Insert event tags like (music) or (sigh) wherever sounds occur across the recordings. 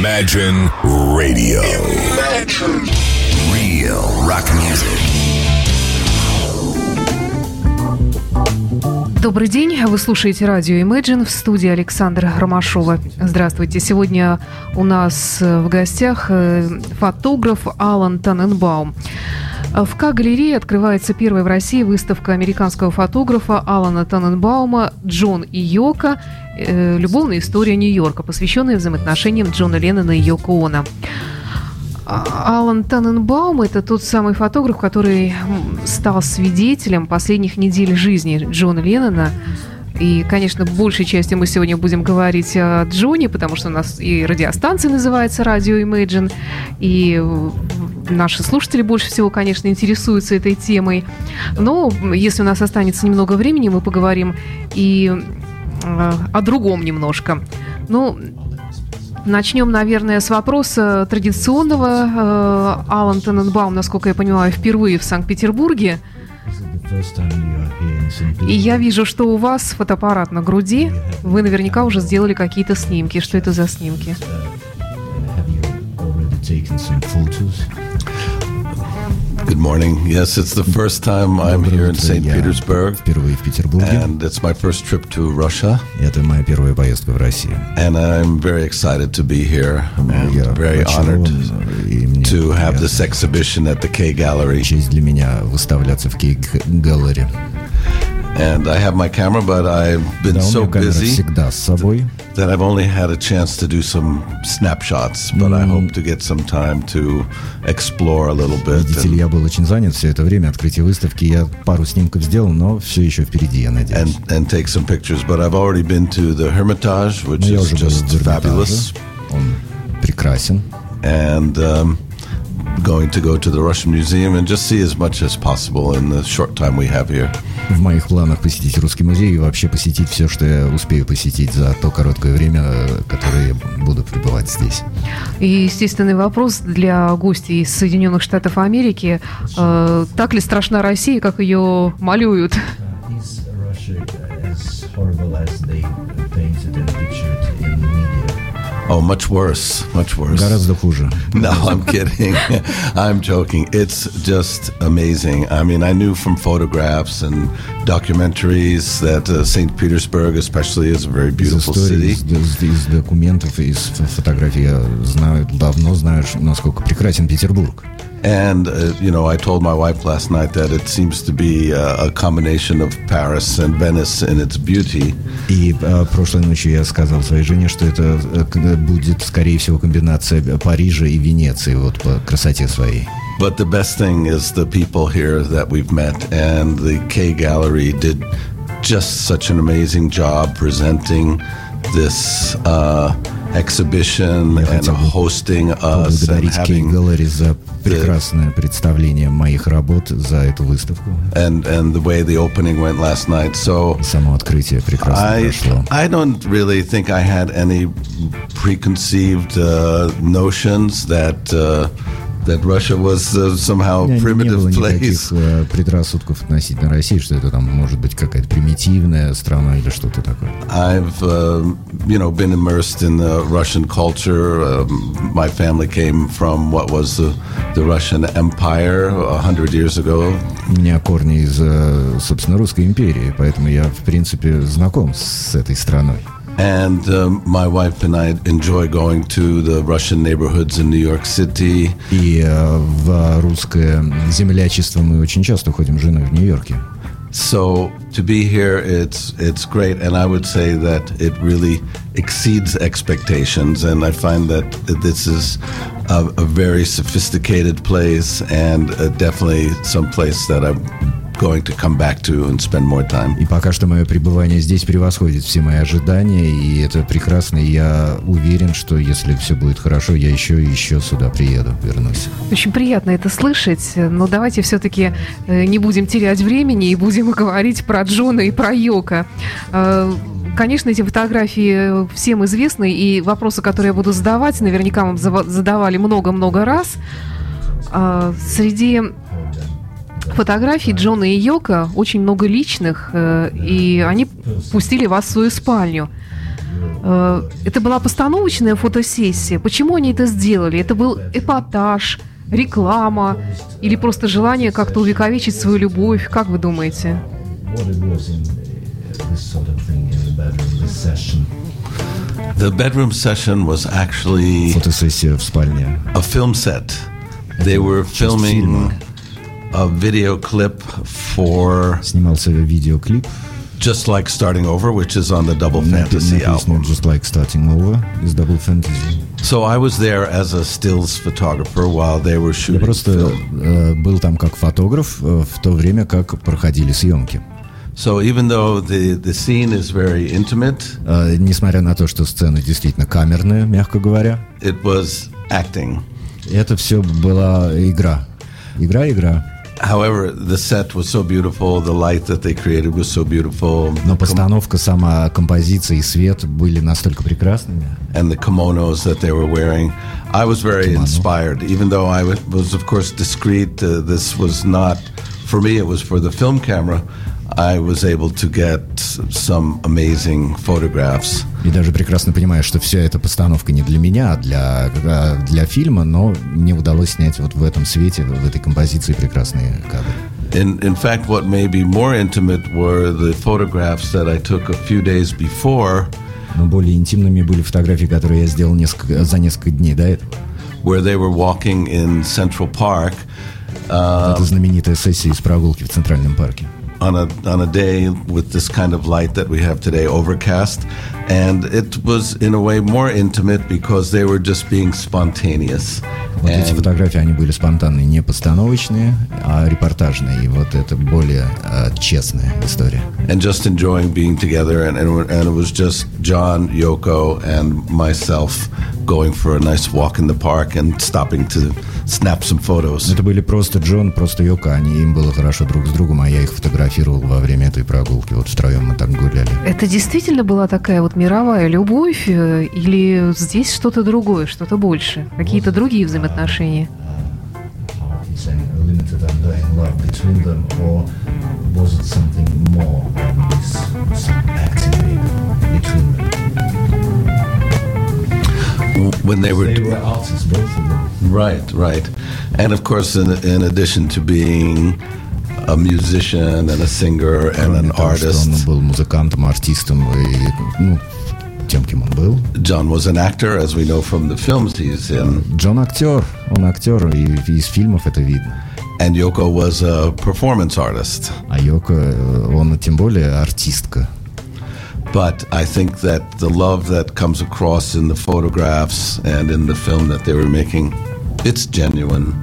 Imagine Radio. Imagine. Real rock music. Добрый день, вы слушаете радио Imagine в студии Александра Ромашова. Здравствуйте. Сегодня у нас в гостях э, фотограф Алан Таненбаум. В К-галерее открывается первая в России выставка американского фотографа Алана Таненбаума «Джон и Йока. Э, любовная история Нью-Йорка», посвященная взаимоотношениям Джона Леннона и Йоко Оно. А, Алан Таненбаум – это тот самый фотограф, который стал свидетелем последних недель жизни Джона Леннона. И, конечно, большей части мы сегодня будем говорить о Джоне, потому что у нас и радиостанция называется «Радио Imagine», и наши слушатели больше всего, конечно, интересуются этой темой. Но если у нас останется немного времени, мы поговорим и э, о другом немножко. Ну, Начнем, наверное, с вопроса традиционного. Э, Алан Тененбаум, насколько я понимаю, впервые в Санкт-Петербурге. И я вижу, что у вас фотоаппарат на груди. Вы наверняка уже сделали какие-то снимки. Что это за снимки? Good morning. Yes, it's the first time I'm here in St. Petersburg. Впервые в Петербурге. And it's my first trip to Russia. Это моя первая поездка в Россию. And I'm very excited to be here. I'm very honored to have this exhibition at the K Gallery. Честь для меня выставляться в K Gallery. And I have my camera, but I've been да, so busy всегда с собой. that I've only had a chance to do some snapshots. But I hope to get some time to explore a little bit. Видите ли, я был очень занят все это время. Открытие выставки я пару снимков сделал, но все еще впереди, я надеюсь. And, and take some pictures. But I've already been to the Hermitage, which но is just fabulous. Он прекрасен. And um, going to go to the Russian Museum and just see as much as possible in the short time we have here. В моих планах посетить Русский музей и вообще посетить все, что я успею посетить за то короткое время, которое я буду пребывать здесь. И естественный вопрос для гостей из Соединенных Штатов Америки. Э, так ли страшна Россия, как ее малюют? Oh, much worse, much worse. Гораздо хуже. (laughs) No, I'm kidding. (laughs) I'm joking. It's just amazing. I mean, I knew from photographs and documentaries that uh, St. Petersburg, especially, is a very beautiful из истории, city. Из, из документов, из фотографий я знаю, давно знаю, насколько прекрасен Петербург. And, uh, you know, I told my wife last night that it seems to be a, a combination of Paris and Venice in its beauty. И uh, прошлой ночью я сказал своей жене, что это будет, скорее всего, комбинация Парижа и Венеции вот по красоте своей. But the best thing is the people here that we've met, and the K Gallery did just such an amazing job presenting this uh, exhibition and hosting us and having Gallery за прекрасное представление моих работ за эту выставку. And and the way the opening went last night. So само открытие прекрасно I, прошло. I don't really think I had any preconceived uh, notions that. Uh, that Russia was uh, somehow primitive не было place. никаких предрассудков относительно России, что это там может быть какая-то примитивная страна или что-то такое. I've, uh, you know, been immersed in the Russian culture. Um, my family came from what was the, the Russian Empire a hundred years ago. У меня корни из, собственно, русской империи, поэтому я, в принципе, знаком с этой страной. And um, my wife and I enjoy going to the Russian neighborhoods in New York City. И uh, в русское землячество мы очень часто ходим с женой в Нью-Йорке. So to be here, it's it's great, and I would say that it really exceeds expectations. And I find that this is a, a very sophisticated place, and uh, definitely some place that I'm going to come back to and spend more time. И пока что мое пребывание здесь превосходит все мои ожидания, и это прекрасно. И я уверен, что если все будет хорошо, я еще и еще сюда приеду, вернусь. Очень приятно это слышать, но давайте все-таки не будем терять времени и будем (laughs) говорить про Джона и про Йока. Конечно, эти фотографии всем известны, и вопросы, которые я буду задавать, наверняка вам задавали много-много раз. Среди фотографий Джона и Йока, очень много личных, э, и они пустили вас в свою спальню. Э, это была постановочная фотосессия. Почему они это сделали? Это был эпатаж, реклама или просто желание как-то увековечить свою любовь? Как вы думаете? The bedroom session was actually Фотосессия в спальне. a film set. They were filming a video clip for Снимался видеоклип Just Like Starting Over, which is on the Double Fantasy album. Just Like Starting Over из Double Fantasy. So I was there as a stills photographer while they were Я shooting просто film. э, был там как фотограф э, в то время, как проходили съемки. So even though the, the scene is very intimate, Э, несмотря на то, что сцена действительно камерная, мягко говоря, it was acting. это все была игра. Игра, игра. However, the set was so beautiful, the light that they created was so beautiful, Но постановка, сама композиция и свет были настолько прекрасными. and the kimonos that they were wearing. I was very Kimono. inspired, even though I wa- was, of course, discreet. Uh, this was not for me; it was for the film camera. I was able to get some amazing photographs. И даже прекрасно понимаю, что вся эта постановка не для меня, а для, а для фильма, но мне удалось снять вот в этом свете, в этой композиции прекрасные кадры. In, in fact, what may be more intimate were the photographs that I took a few days before, Но более интимными были фотографии, которые я сделал несколько, за несколько дней до этого. where they were walking in Central Park Это знаменитая сессия из прогулки в Центральном парке. on a on a day with this kind of light that we have today, overcast, and it was in a way more intimate because they were just being spontaneous. Вот эти And фотографии, они были спонтанные, не постановочные, а репортажные. И вот это более э, честная история. and just enjoying being together, and, and and it was just John, Yoko, and myself going for a nice walk in the park and stopping to snap some photos. Это были просто Джон, просто Йока. Они, им было хорошо друг с другом, а я их фотографировал во время этой прогулки. Вот втроем мы так гуляли. Это действительно была такая вот мировая любовь э, или здесь что-то другое, что-то больше, какие-то другие взаимоотношения? When they were artists, both of them. Right, right. And of course, in, in addition to being a musician and a singer and an Кроме того, что он artist, был музыкантом, артистом и ну, тем, кем он был. John was an actor, as we know from the films he's in, Джон актер, он актер, и из фильмов это видно. and Yoko was a performance artist. А Йоко, э, он тем более артистка. But I think that the love that comes across in the photographs and in the film that they were making, it's genuine.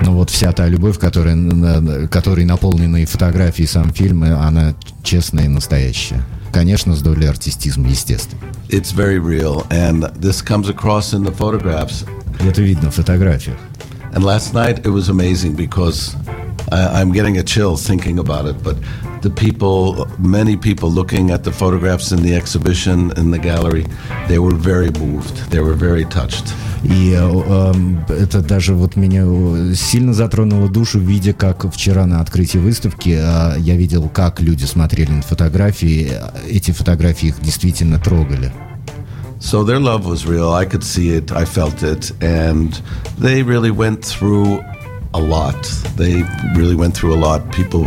Но вот вся та любовь, которая, которой наполнены фотографии, сам фильм, э, она честная и настоящая. Конечно, с долей артистизма, естественно. It's very real, and this comes across in the photographs. Это видно в фотографиях. And last night it was amazing because I, I'm getting a chill thinking about it. But the people, many people looking at the photographs in the exhibition in the gallery, they were very moved. They were very touched. И э, эм, это даже вот меня э, сильно затронуло душу, видя, как вчера на открытии выставки э, я видел, как люди смотрели на фотографии. Эти фотографии их действительно трогали. So their love was real. I could see it. I felt it. And they really went through a lot. They really went through a lot. People,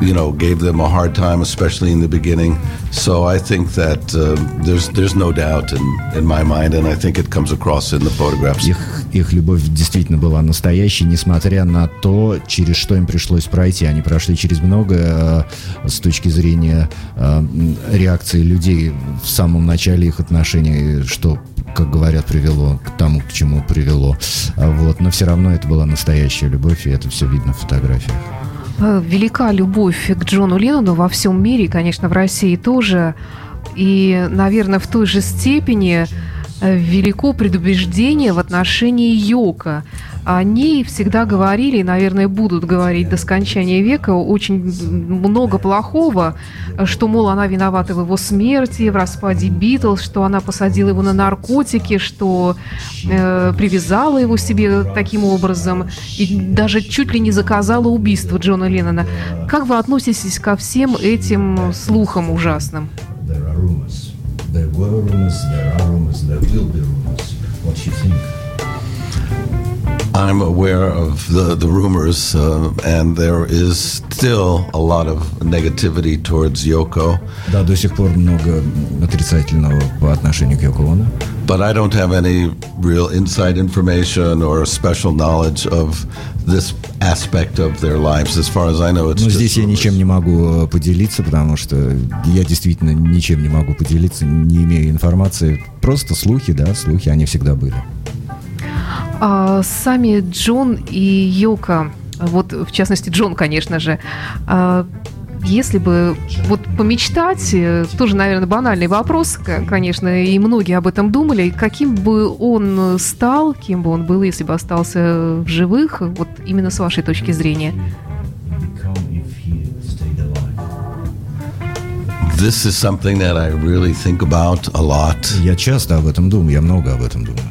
you know, gave them a hard time, especially in the beginning. So I think that uh, there's there's no doubt in, in my mind, and I think it comes across in the photographs. Их, их любовь действительно была настоящей, несмотря на то, через что им пришлось пройти. Они прошли через многое э, с точки зрения э, реакции людей в самом начале их отношений, что, как говорят, привело к тому, к чему привело. А Вот. Но все равно это была настоящая любовь, и это все видно в фотографиях. Э, Велика любовь к Джону Леннону во всем мире, конечно, в России тоже. И, наверное, в той же степени велико предубеждение в отношении Йока. О ней всегда говорили, и, наверное, будут говорить до скончания века очень много плохого, что, мол, она виновата в его смерти, в распаде Битлз, что она посадила его на наркотики, что э, привязала его себе таким образом и даже чуть ли не заказала убийство Джона Леннона. Как вы относитесь ко всем этим слухам ужасным? There are rumors. There were rumors, there are rumors, there will be rumors. What do you think? I'm aware of the, the rumors, uh, and there is still a lot of negativity towards Yoko. Да, до сих пор много отрицательного по отношению к Йоко Оно. But I don't have any real inside information or special knowledge of this aspect of their lives. As far as I know, it's Но just здесь я ничем не могу э, поделиться, потому что я действительно ничем не могу поделиться, не имею информации. Просто слухи, да, слухи, они всегда были. А, сами Джон и Йока, вот в частности Джон, конечно же, а, если бы вот помечтать, э, тоже, наверное, банальный вопрос, конечно, и многие об этом думали, каким бы он стал, кем бы он был, если бы остался в живых, вот именно с вашей точки зрения. This is something that I really think about a lot. Я часто об этом думаю, я много об этом думаю.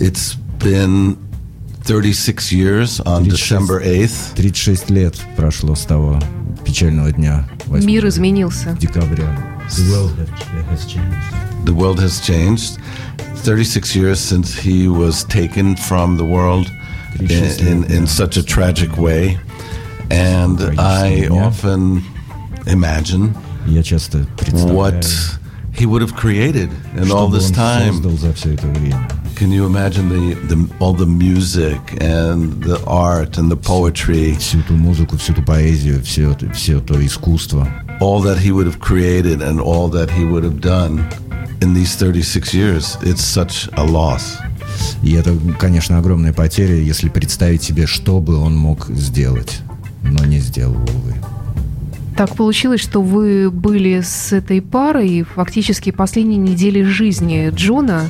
It's been 36 years on 36. December 8th. 36 лет прошло с того печального дня 8 Мир изменился. декабря. The world has changed. 36 years since he was taken from the world in, 36 in, лет, in да. such a tragic way. And I Трагичный дня. often imagine Я часто представляю, what he would have created in что all бы this он time. Это. Can you imagine the, the all the music and the art and the poetry, Всю ту музыку, всю ту поэзию, все, это- все то искусство. all that he would have created and all that he would have done in these 36 years? It's such a loss. И это, конечно, огромная потеря, если представить себе, что бы он мог сделать, но не сделал, увы. Так получилось, что вы были с этой парой фактически последние недели жизни Джона.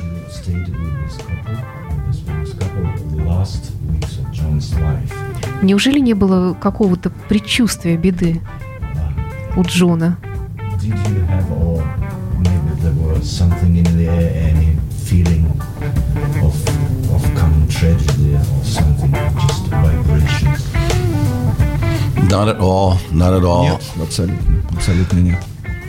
Неужели не было какого-то предчувствия беды у Джона? Not at all. Not at all. Нет, абсолютно, абсолютно нет.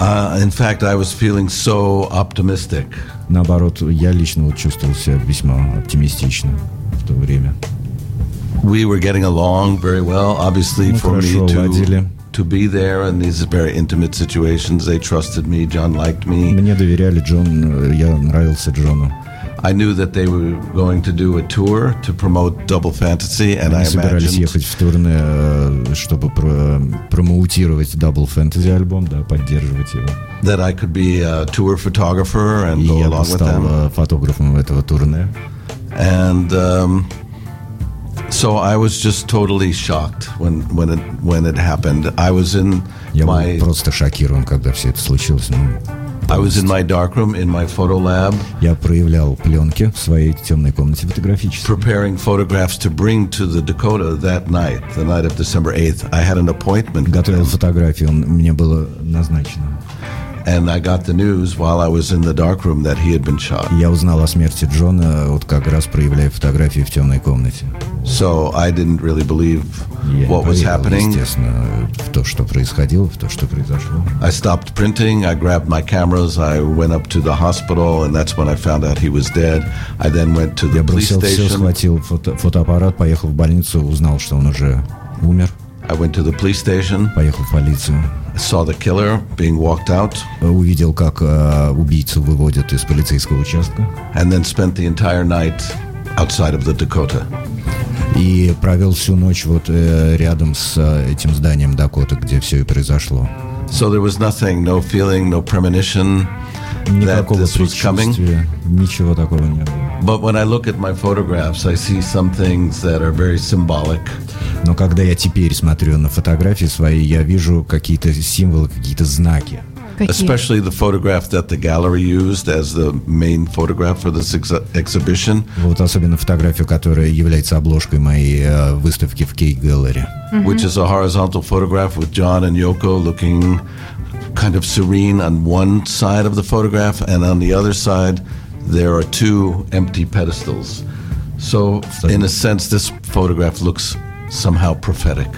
Uh, in fact, I was feeling so optimistic. Наоборот, я лично вот чувствовал себя весьма оптимистично в то время. We were getting along very well. Obviously, Мы for me хорошо to ладили. to be there in these very intimate situations, they trusted me. John liked me. Мне доверяли, Джон, э, я нравился Джону. I knew that they were going to do a tour to promote Double Fantasy, and I Они собирались imagined ехать в турне, э, чтобы про- промоутировать Double Fantasy альбом, да, поддерживать его. that I could be a tour photographer and И go я бы along with стал them. э, фотографом этого турне. And um, so I was just totally shocked when when it when it happened. I was in Я my был просто шокирован, когда все это случилось. Ну, I was in my darkroom in my photo lab я проявлял пленки в своей темной комнате фотографической. preparing photographs to bring to the Dakota that night, the night of December 8th. I had an appointment with Готовил them, фотографии, он, мне было назначено. and I got the news while I was in the darkroom that he had been shot. И Я узнал о смерти Джона, вот как раз проявляя фотографии в темной комнате. So I didn't really believe Я не what was поверил, happening. естественно, в то, что происходило, в то, что произошло. I stopped printing. I grabbed my cameras. I went up to the hospital, and that's when I found out he was dead. I then went to the Я police бросил все, station. схватил фото- фотоаппарат, поехал в больницу, узнал, что он уже умер. I went to the police station. Поехал в полицию. Saw the killer being walked out, Увидел, как э, убийцу выводят из полицейского участка. and then spent the entire night outside of the Dakota. И провел всю ночь вот э, рядом с э, этим зданием Дакота, где все и произошло. So there was nothing, no feeling, no premonition that Никакого this was coming. предчувствия, ничего такого не было. But when I look at my photographs, I see some things that are very symbolic. Но когда я теперь смотрю на фотографии свои, я вижу какие-то символы, какие-то знаки. Какие? Especially the photograph that the gallery used as the main photograph for this ex exhibition. Вот особенно фотографию, которая является обложкой моей uh, выставки в Key Gallery. Mm -hmm. Which is a horizontal photograph with John and Yoko looking kind of serene on one side of the photograph, and on the other side, there are two empty pedestals. So, in a sense, this photograph looks somehow prophetic.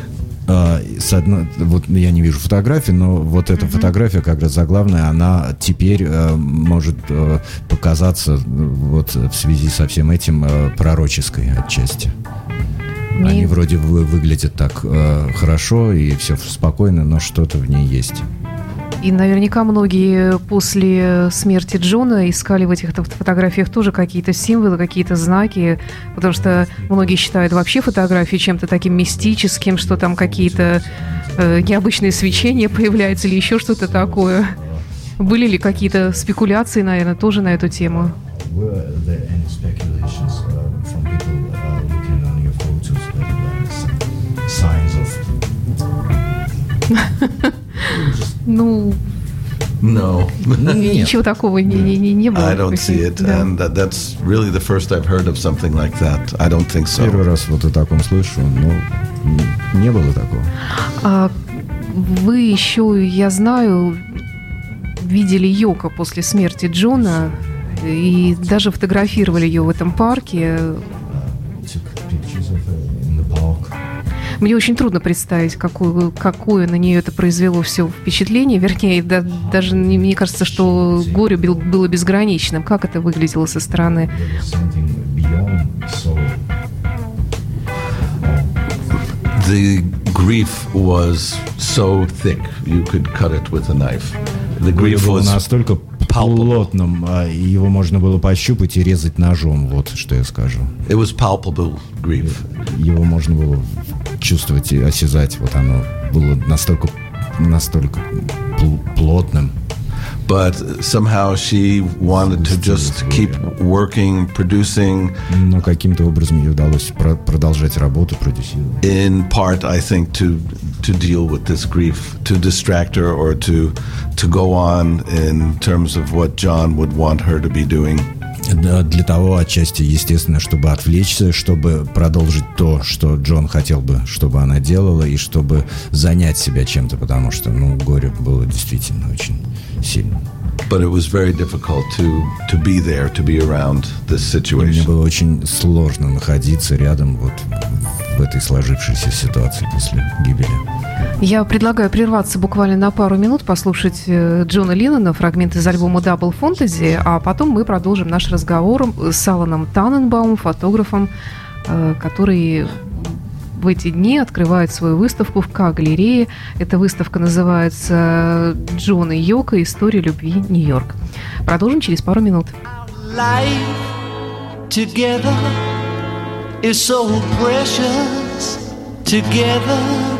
Uh, с одной, вот я не вижу фотографии, но вот эта mm-hmm. фотография, как раз заглавная, она теперь uh, может uh, показаться вот в связи со всем этим пророческой отчасти. Мне... Они вроде вы, выглядят так хорошо и все спокойно, но что-то в ней есть. И наверняка многие после смерти Джона искали в этих фотографиях тоже какие-то символы, какие-то знаки, потому что многие считают вообще фотографии чем-то таким мистическим, что там какие-то э, необычные свечения появляются или еще что-то такое. Были ли какие-то спекуляции, наверное, тоже на эту тему? Ну, No. (laughs) Ничего такого не, не, не, не было. I don't see it, да. and that's really the first I've heard of something like that. I don't think so. Первый раз вот о таком слышу, но не было такого. А вы еще, я знаю, видели Йока после смерти Джона и даже фотографировали ее в этом парке. Мне очень трудно представить, какую, какое на нее это произвело все впечатление. Вернее, да, даже мне кажется, что горе было безграничным. Как это выглядело со стороны? The grief was so thick you could cut it with a knife. The grief was настолько плотным, а его можно было пощупать и резать ножом, вот что я скажу. It was palpable grief. Его можно было чувствовать и осязать, вот оно было настолько, настолько плотным. but somehow she wanted to just keep working, producing. Но каким-то образом ей удалось продолжать работу, продюсировать. In part, I think, to to deal with this grief, to distract her or to to go on in terms of what John would want her to be doing. Для того отчасти, естественно, чтобы отвлечься, чтобы продолжить то, что Джон хотел бы, чтобы она делала, и чтобы занять себя чем-то, потому что, ну, горе было действительно очень сильным. But it was very difficult to, to be there, to be around this situation. мне было очень сложно находиться рядом вот в этой сложившейся ситуации после гибели. Я предлагаю прерваться буквально на пару минут, послушать э, Джона Леннона, фрагмент из альбома Double Fantasy, а потом мы продолжим наш разговор с Аланом Танненбаумом, фотографом, э, который в эти дни открывает свою выставку в К-галерее. Эта выставка называется «Джон и Йока. История любви. Нью-Йорк». Продолжим через пару минут. Together is so precious. Together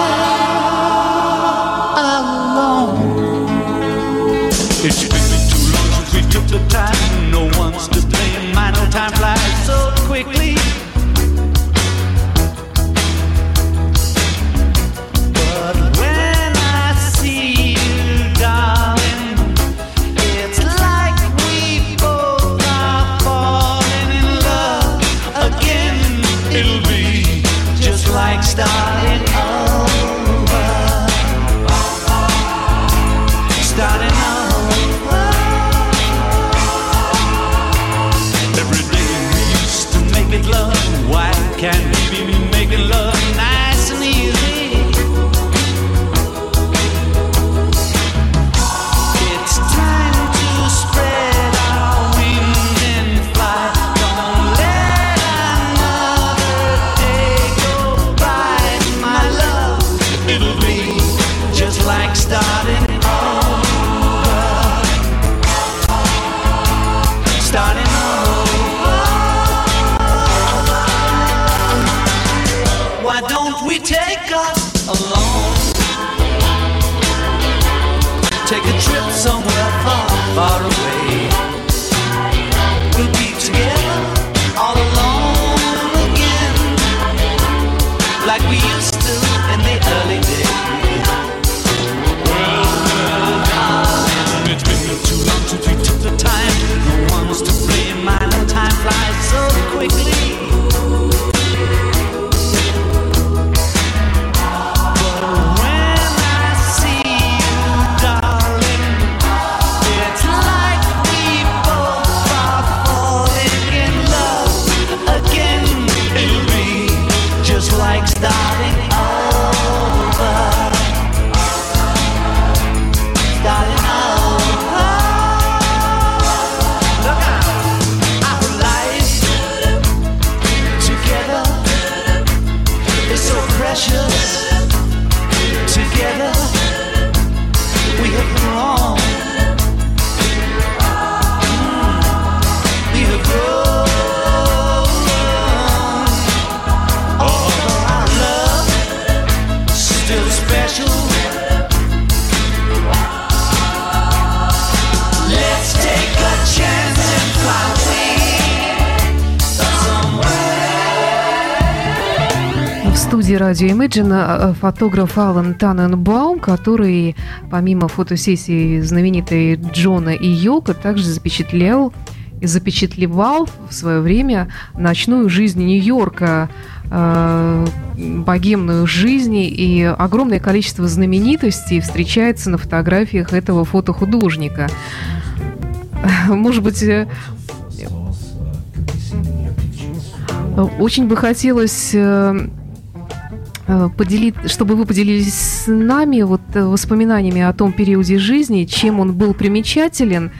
Радио Imagine фотограф Алан Таненбаум, который помимо фотосессии знаменитой Джона и Йока также запечатлел и запечатлевал в свое время ночную жизнь Нью-Йорка, э, богемную жизнь, и огромное количество знаменитостей встречается на фотографиях этого фотохудожника. Может быть, э, очень бы хотелось э, поделить, чтобы вы поделились с нами вот воспоминаниями о том периоде жизни, чем он был примечателен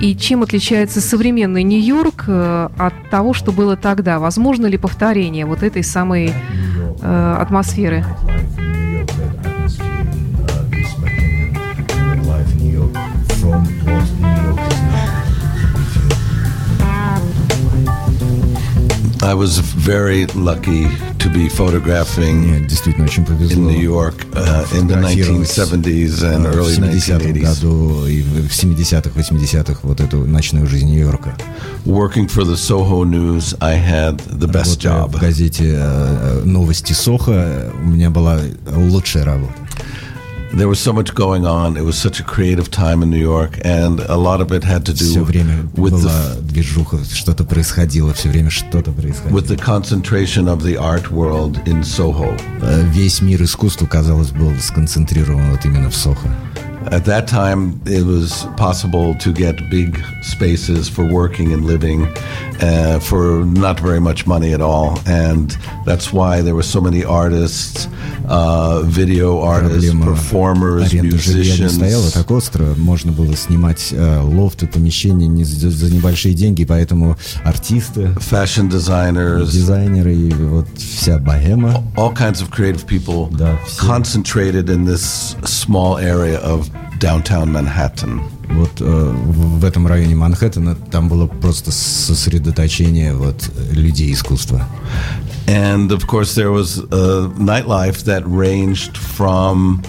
и чем отличается современный Нью-Йорк от того, что было тогда. Возможно ли повторение вот этой самой э, атмосферы? I was very lucky to be photographing Мне действительно очень повезло. in New York uh, in the 1970s and early 1980s. году и в 70-х, 80-х вот эту ночную жизнь Нью-Йорка. Working for the Soho News, I had the best Работая job. в газете э, «Новости Сохо» у меня была лучшая работа. There was so much going on. It was such a creative time in New York, and a lot of it had to Все do время with была the движуха, что-то происходило, все время что-то происходило. with the concentration of the art world in Soho. Э, Весь мир искусства, казалось, был сконцентрирован вот именно в Сохо. At that time, it was possible to get big spaces for working and living uh, for not very much money at all. And that's why there were so many artists, uh, video artists, Проблема performers, аренды жилья не стояла musicians. так остро. Можно было снимать э, лофты, помещения не за, за небольшие деньги, поэтому артисты, Fashion designers, дизайнеры и вот вся богема. all kinds of creative people Да, все. concentrated in this small area of downtown Manhattan. Вот э, в, в этом районе Манхэттена там было просто сосредоточение вот людей искусства. And of course, there was a nightlife that ranged from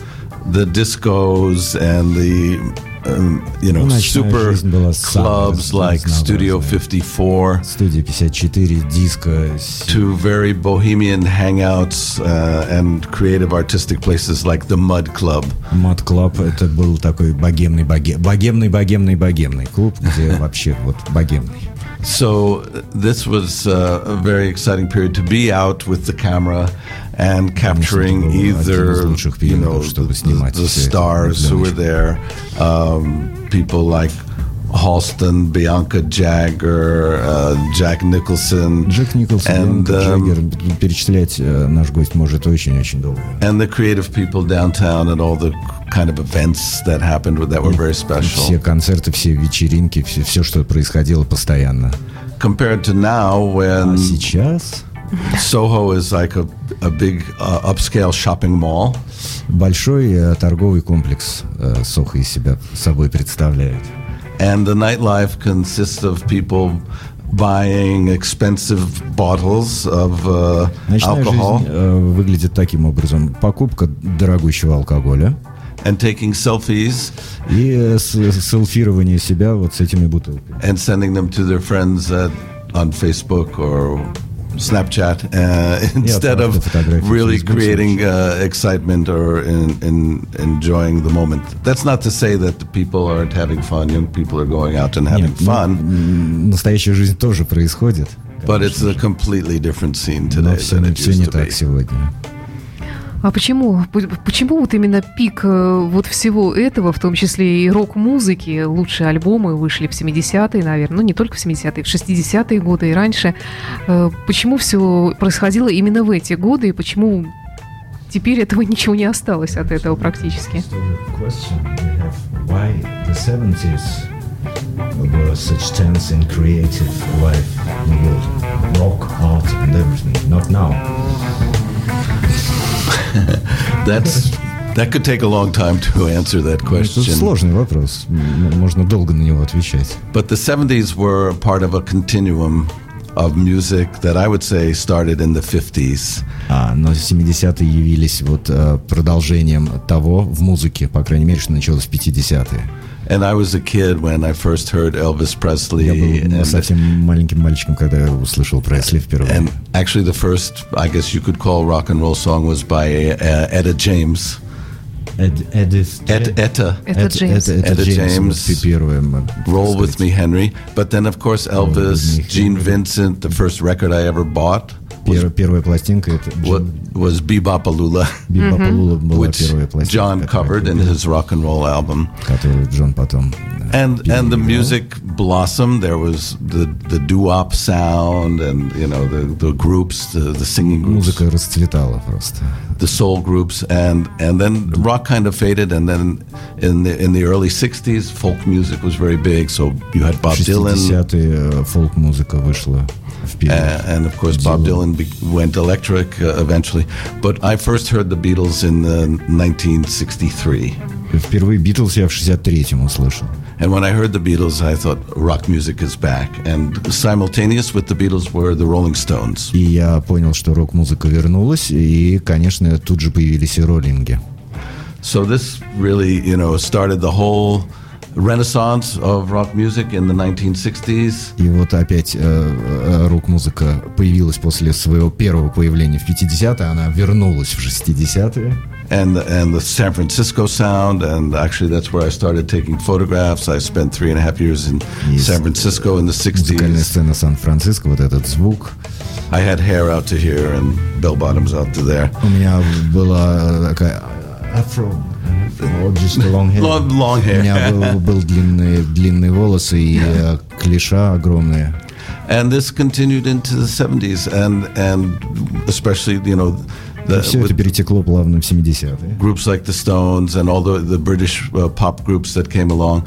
the discos and the um, you know Ну, ночная super жизнь была самая clubs like разнообразная. Studio 54 Студия 54, диско, с- to very bohemian hangouts uh, and creative artistic places like the Mud Club. Мад Клаб это был такой богемный, боге- богемный, богемный, богемный клуб, где (laughs) вообще вот богемный. So this was uh, a very exciting period to be out with the camera and capturing either you know the, the stars who were there, um, people like Halston, Bianca Jagger, Jack Nicholson, Джек Николсон, and Бианка um, Джаггер, перечислять э, наш гость может очень-очень долго. and the creative people downtown and all the kind of events that happened that were very special. Все концерты, все вечеринки, все, все, что происходило постоянно. Compared to now, when А сейчас Soho is like a, a big uh, upscale shopping mall. большой э, торговый комплекс э, Сохо из себя собой представляет. And the nightlife consists of people buying expensive bottles of uh, Ночная alcohol жизнь э, выглядит таким образом. Покупка дорогущего алкоголя and taking selfies и э, с- селфирование себя вот с этими бутылками. and sending them to their friends at, on Facebook or Snapchat uh, (laughs) instead of отправка фотографий в really Facebook, creating uh, excitement or in, in enjoying the moment. That's not to say that the people aren't having fun. Young people are going out and having Нет, ну, fun, м, настоящая жизнь тоже происходит. but it's a completely different scene today Но все, than it все used не to так be. сегодня. А почему? Почему вот именно пик э, вот всего этого, в том числе и рок-музыки, лучшие альбомы вышли в 70-е, наверное, ну не только в 70-е, в 60-е годы и раньше. Э, Почему все происходило именно в эти годы и почему теперь этого (laughs) ничего не осталось от этого практически? Why the 70s were such tense and creative life in the world? Rock, art and everything. Not now. That's that could take a long time to answer that Это question. сложный вопрос. Можно долго на него отвечать. But the 70s were part of a continuum of music that I would say started in the 50s. А, но 70-е явились вот э, продолжением того в музыке, по крайней мере, что началось в 50-е. And I was a kid when I first heard Elvis Presley. Я был ну, and, совсем маленьким мальчиком, когда я услышал Пресли впервые. and actually, the first, I guess you could call rock and roll song was by uh, Etta James. Эд- Эдис- Et, Etta, Это Джеймс. Это, это Это Джеймс, Джеймс. вот первое. м, Roll так with Me Henry. But then, of course, Elvis, Me, Gene Henry. Vincent, the first record I ever bought was, Пер- первая пластинка это wa- Джон was Bebopalula, Биба Палула была which первая пластинка, John которую covered я in купил, his rock and roll album. которую Джон потом э, And and the переиграл. music blossomed. There was the the doo-wop sound, and you know the the groups, the, the singing groups, Музыка расцветала просто. the soul groups, and and then rock kind of faded. And then in the in the early '60s, folk music was very big. So you had Bob В Dylan, 60-е э, фолк-музыка вышла вперед. uh, and of course Bob Dylan be- went electric uh, eventually. But I first heard the Beatles in uh, 1963. Впервые Битлз я в 63-м услышал. And when I heard the Beatles, I thought rock music is back. And simultaneous with the Beatles were the Rolling Stones. И я понял, что рок-музыка вернулась, и, конечно, тут же появились и роллинги. So this really, you know, started the whole renaissance of rock music in the 1960s. И вот опять э, э, рок-музыка появилась после своего первого появления в 50-е, она вернулась в 60-е. And the, and the San Francisco sound, and actually that's where I started taking photographs. I spent three and a half years in Yes. San Francisco in the Музыкальная 60s. сцена Сан-Франциско, вот этот звук. I had hair out to here and bell bottoms out to there. У меня была такая afro, or just a long hair. Long, long У hair. меня был, был длинные, длинные волосы и э, клиша огромные. And this continued into the 70s, and and especially you know the, Все with это перетекло плавно в 70-е. groups like the Stones and all the the British uh, pop groups that came along.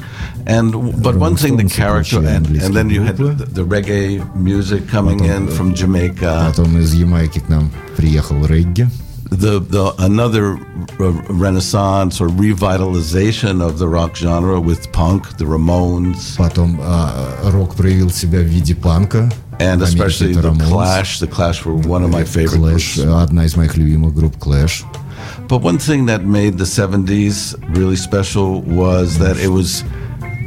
And but one Rolling thing, the Stones, character, вообще and, and then you had the, английские the reggae music coming in from Jamaica. Потом из Ямайки к нам приехал регги. The the another uh, renaissance or revitalization of the rock genre with punk, the Ramones, Потом а, рок проявил себя в виде панка. and В Америке especially это the Ramones, Clash. The Clash were one of my favorite Clash, groups. одна из моих любимых групп Clash. But one thing that made the 70s really special was that it was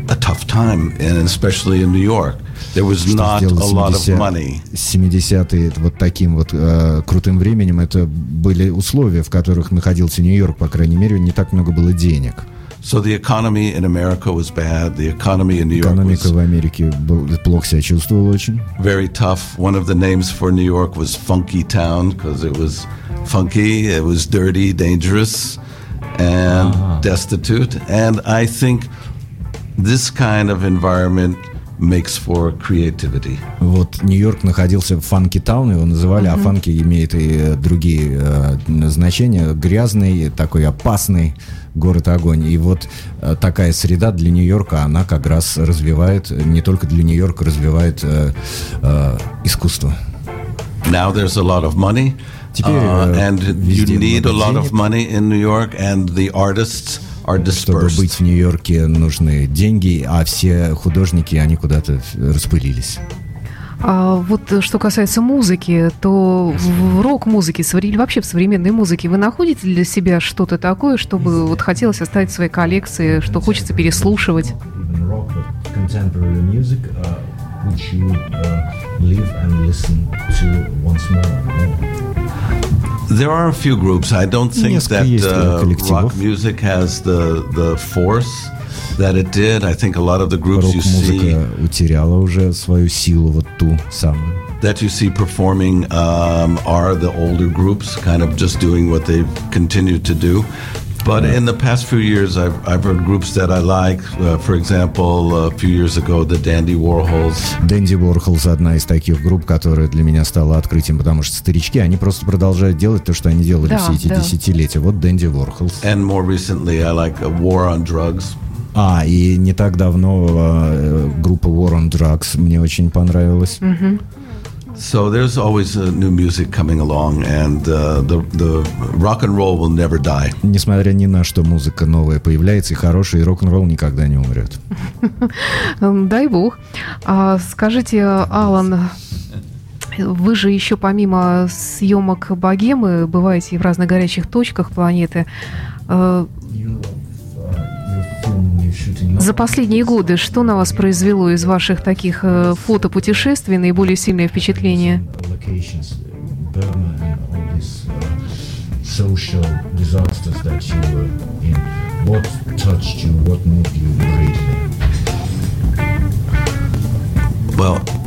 a tough time, and especially in New York. There was Что not a сделало lot of 70 money. 70-е вот таким вот э, крутым временем, это были условия, в которых находился Нью-Йорк, по крайней мере, не так много было денег. So the economy in America was bad. The economy in New York Экономика was в Америке был, плохо себя чувствовала очень. very tough. One of the names for New York was Funky Town because it was funky, it was dirty, dangerous, and destitute. And I think this kind of environment makes for creativity. Вот Нью-Йорк находился в фанки таун, его называли, а фанки имеет и э, другие э, значения. Грязный, такой опасный город огонь. И вот э, такая среда для Нью-Йорка, она как раз развивает, не только для Нью-Йорка, развивает э, э, искусство. Now there's a lot of money, Теперь, uh, э, and you need a lot денег. of money in New York, and the artists Чтобы быть в Нью-Йорке, нужны деньги, а все художники, они куда-то распылились. А вот э, что касается музыки, то в рок-музыке, вообще в современной музыке, вы находите для себя что-то такое, чтобы вот хотелось оставить в своей коллекции, что хочется переслушивать? even rock, but contemporary music, uh, which you uh, live and listen to once more. There are a few groups. I don't think Несколько that есть, э, uh, коллективов. rock music has the the force that it did. I think a lot of the groups you see Рок-музыка утеряла уже свою силу, вот ту самую. that you see performing um, are the older groups, kind of just doing what they've continued to do. But in the past few years, I've, I've heard groups that I like. Uh, for example, a few years ago, the Dandy Warhols. Дэнди Уорхолс одна из таких групп, которая для меня стала открытием, потому что старички, они просто продолжают делать то, что они делали Да, все эти да. десятилетия. Вот Дэнди Уорхолс. And more recently, I like uh, War on Drugs. А, и не так давно э, группа War on Drugs мне очень понравилась. So there's always uh, new music coming along, and uh, the, the rock and roll will never die. Несмотря ни на что, музыка новая появляется, и хороший, и рок-н-ролл никогда не умрет. (laughs) М, Дай бог. А скажите, Алан, вы же еще помимо съемок богемы бываете в разных горячих точках планеты. Э, За последние годы что на вас произвело из ваших таких э, фотопутешествий наиболее сильное впечатление? social disasters that you were in. What touched you? What moved you greatly? Well,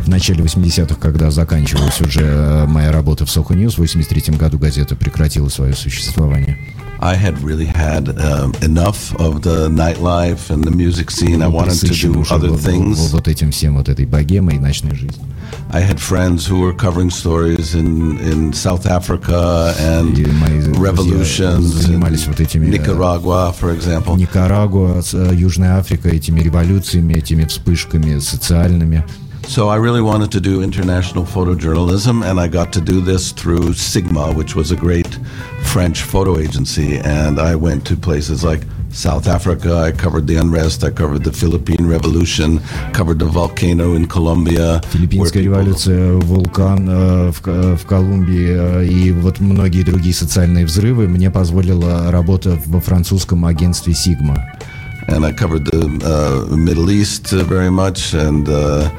в начале 80-х, когда заканчивалась уже э, моя работа в Soho News, в 83 году газета прекратила свое существование. I had really had uh, enough of the nightlife and the music scene. I wanted to do other things. Вот этим всем, вот этой богемой и ночной жизнью. I had friends who were covering stories in, in South Africa and revolutions in вот этими, Nicaragua, for example. Никарагуа, Южная Африка, этими революциями, этими вспышками социальными. So I really wanted to do international photojournalism, and I got to do this through Sigma, which was a great French photo agency. And I went to places like South Africa, I covered the unrest, I covered the Philippine Revolution, covered the volcano in Colombia. Филиппинская революция, вулкан э, в, э, в Колумбии э, и вот многие другие социальные взрывы мне позволила работа во французском агентстве Sigma. And I covered the uh, Middle East very much and uh,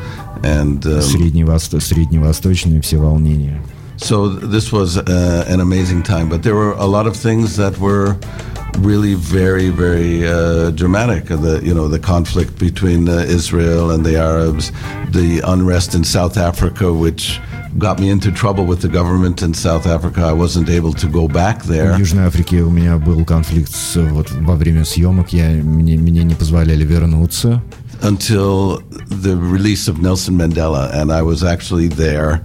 and um, средневосточные все волнения. So this was uh, an amazing time, but there were a lot of things that were really very, very uh, dramatic. The you know the conflict between uh, Israel and the Arabs, the unrest in South Africa, which got me into trouble with the government in South Africa. I wasn't able to go back there. В Южной Африке у меня был конфликт с, вот во время съемок. Я мне, мне не позволяли вернуться until the release of Nelson Mandela, and I was actually there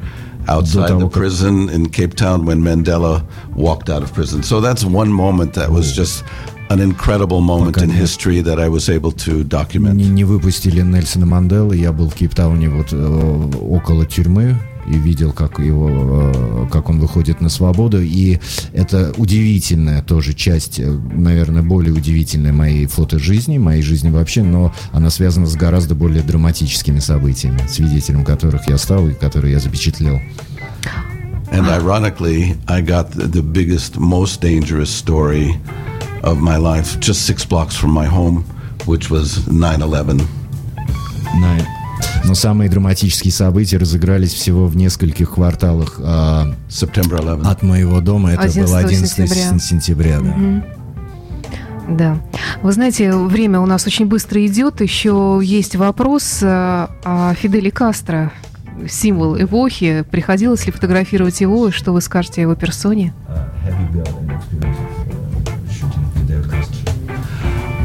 outside the prison in Cape Town when Mandela walked out of prison. So that's one moment that was just an incredible moment in history that I was able to document. Не, не выпустили Нельсона Манделы, я был в Кейптауне вот э, около тюрьмы, и видел, как его, э, как он выходит на свободу. И это удивительная тоже часть, э, наверное, более удивительная моей фотожизни, моей жизни вообще, но она связана с гораздо более драматическими событиями, свидетелем которых я стал и которые я запечатлел. And ironically, I got the biggest, most dangerous story of my life just six blocks from my home, which was 9-11. Но самые драматические события разыгрались всего в нескольких кварталах э, от моего дома. Это 11 было 11 сентября. сентября да. Угу. Да. Вы знаете, время у нас очень быстро идет. Еще есть вопрос э, о Фиделе Кастро, символ эпохи. Приходилось ли фотографировать его? И что вы скажете о его персоне?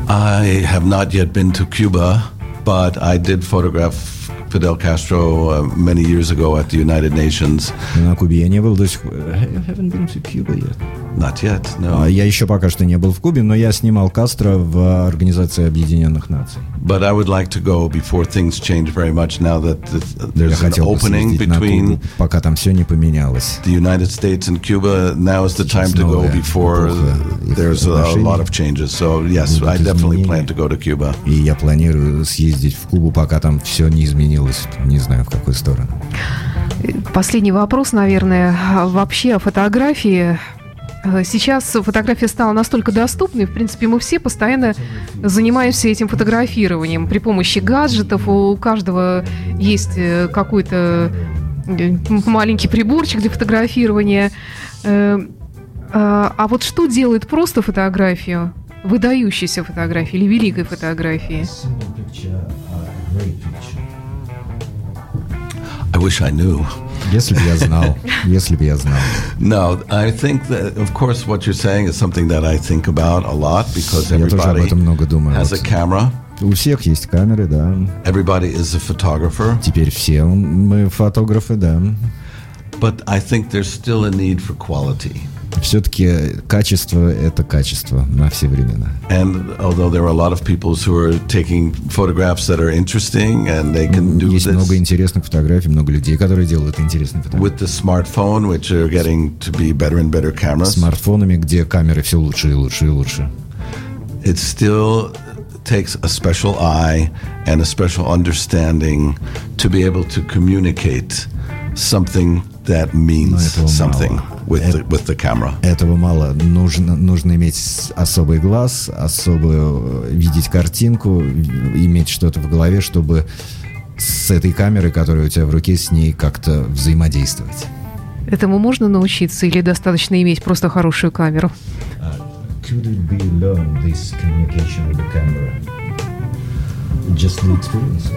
I have not yet been to Cuba, but I did photograph Fidel Castro uh, many years ago at the United Nations. На Кубе я не был до сих пор. I haven't been to Cuba yet. Not yet, no. Я еще пока что не был в Кубе, но я снимал Кастро в Организации Объединенных Наций. But I would like to go before things change very much now that there's an opening between Кубу, пока там все не поменялось. The United States and Cuba. Now is the time to go before there's a lot of changes. So yes, I definitely plan to go to Cuba. И я планирую съездить в Кубу, пока там все не изменилось. Не знаю в какую сторону. Последний вопрос, наверное, вообще о фотографии. Э, сейчас фотография стала настолько доступной, в принципе, мы все постоянно занимаемся этим фотографированием при помощи гаджетов. У каждого есть э, какой-то э, маленький приборчик для фотографирования. А вот что делает просто фотографию, выдающейся фотографии или великой фотографии? I wish I knew. Если бы я знал. Если бы я знал. No, I think that, of course, what you're saying is something that I think about a lot because everybody has a camera. У всех есть камеры, да. Everybody is a photographer. Теперь все мы фотографы, да. But I think there's still a need for quality. Все-таки качество – это качество на все времена. And although there are a lot of people who are taking photographs that are interesting and they can do Есть this много интересных фотографий, много людей, которые делают интересные фотографии. With the smartphone, which are getting to be better and better cameras. Смартфонами, где камеры все лучше и лучше и лучше. It still takes a special eye and a special understanding to be able to communicate something that means something. Мало with the, with the camera. Этого мало. Нужно, нужно иметь особый глаз, особую э, видеть картинку, иметь что-то в голове, чтобы с этой камерой, которая у тебя в руке, с ней как-то взаимодействовать. Этому можно научиться или достаточно иметь просто хорошую камеру? Could Just the experience?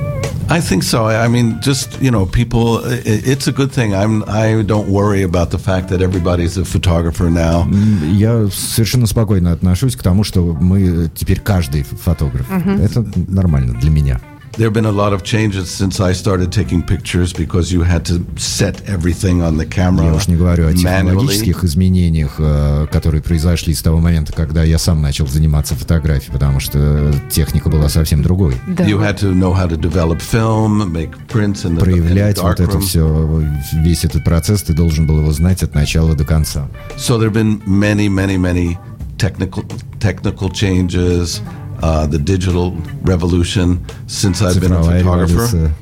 I think so. I I mean, just you know, people. i- It's a good thing. I'm. I don't worry about the fact that everybody's a photographer now. М, Я совершенно спокойно отношусь к тому, что мы теперь каждый фотограф. Это нормально для меня. There have been a lot of changes since I started taking pictures because you had to set everything on the camera Я уж не говорю о manually. технологических изменениях, э, которые произошли с того момента, когда я сам начал заниматься фотографией, потому что техника была совсем другой. Да. You had to know how to develop film, make prints in the, in the Проявлять вот это darkroom. все, весь этот процесс, ты должен был его знать от начала до конца. So there have been many, many, many technical technical changes. uh, the digital revolution since I've been a photographer.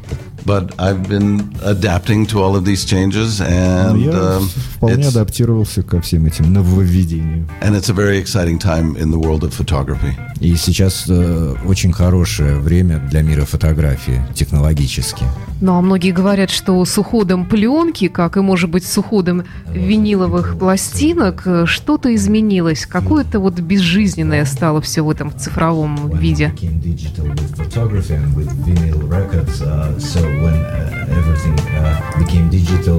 But I've been adapting to all of these changes, and Я um, вполне it's, адаптировался ко всем этим нововведениям. and it's a very exciting time in the world of photography. И сейчас э, очень хорошее время для мира фотографии технологически. Ну, а многие говорят, что с уходом пленки, как и, может быть, с уходом виниловых пластинок, э, что-то изменилось. Какое-то вот безжизненное стало все в этом цифровом виде. became digital with photography and with vinyl records. Uh, so when uh, everything uh, became digital,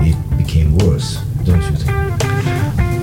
it became worse, don't you think?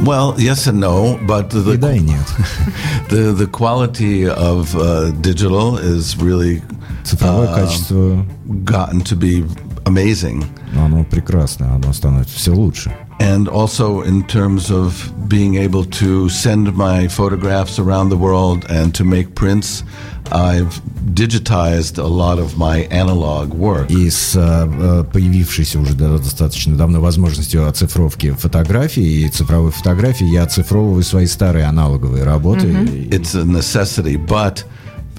Well, yes and no, but И (laughs) the да, и нет. the, the quality of uh, digital is really Цифровое uh, качество, gotten to be amazing. оно прекрасно, оно становится все лучше. And also in terms of being able to send my photographs around the world and to make prints, I've digitized a lot of my analog work. И с э, появившейся уже да- достаточно давно возможностью оцифровки фотографий и цифровой фотографии, я оцифровываю свои старые аналоговые работы и- It's a necessity, but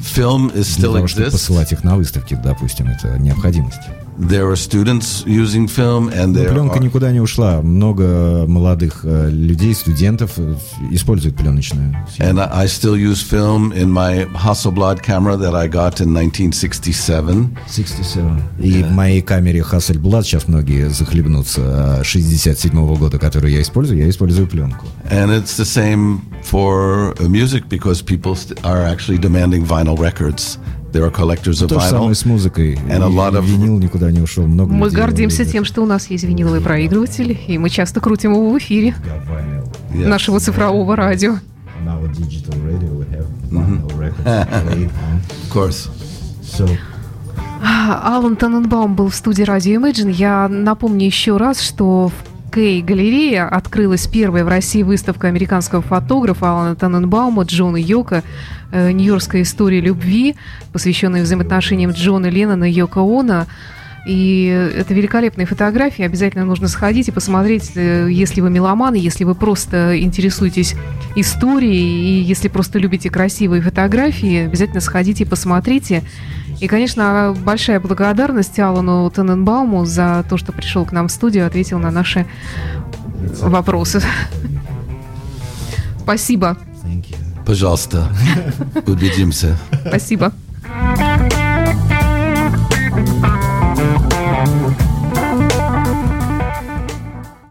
film is для still того, чтобы exists. посылать их на выставки, допустим, это необходимость. There are students using film, and Но there пленка are, никуда не ушла. Много молодых э, людей, студентов э, используют пленочную съемку. and I I still use film in my Hasselblad camera that I got in 1967. 67. И в моей камере Hasselblad, сейчас многие захлебнутся, 67 года, которую я использую, я использую пленку. And it's the same for uh, music because people st- are actually demanding vinyl records. There are collectors of То же самое vinyl. с музыкой. And a lot of- Винил никуда не ушел. Много Мы гордимся любят. тем, что у нас есть виниловый проигрыватель, и мы часто крутим его в эфире Yes. нашего цифрового радио. Radio, vinyl on. (laughs) Of course. So, А, Алан Таненбаум был в студии радио Imagine. Я напомню еще раз, что в Кей галерея открылась первая в России выставка американского фотографа Алана Таненбаума Джона Йока э, «Нью-Йоркская история любви», посвященная взаимоотношениям Джона Леннона и Йоко Оно. И это великолепные фотографии. Обязательно нужно сходить и посмотреть, э, если вы меломаны, если вы просто интересуетесь историей, и если просто любите красивые фотографии, обязательно сходите и посмотрите. И, конечно, большая благодарность Алану Тененбауму за то, что пришел к нам в студию, ответил на наши вопросы. (laughs) Спасибо. Пожалуйста. (laughs) Убедимся. Спасибо.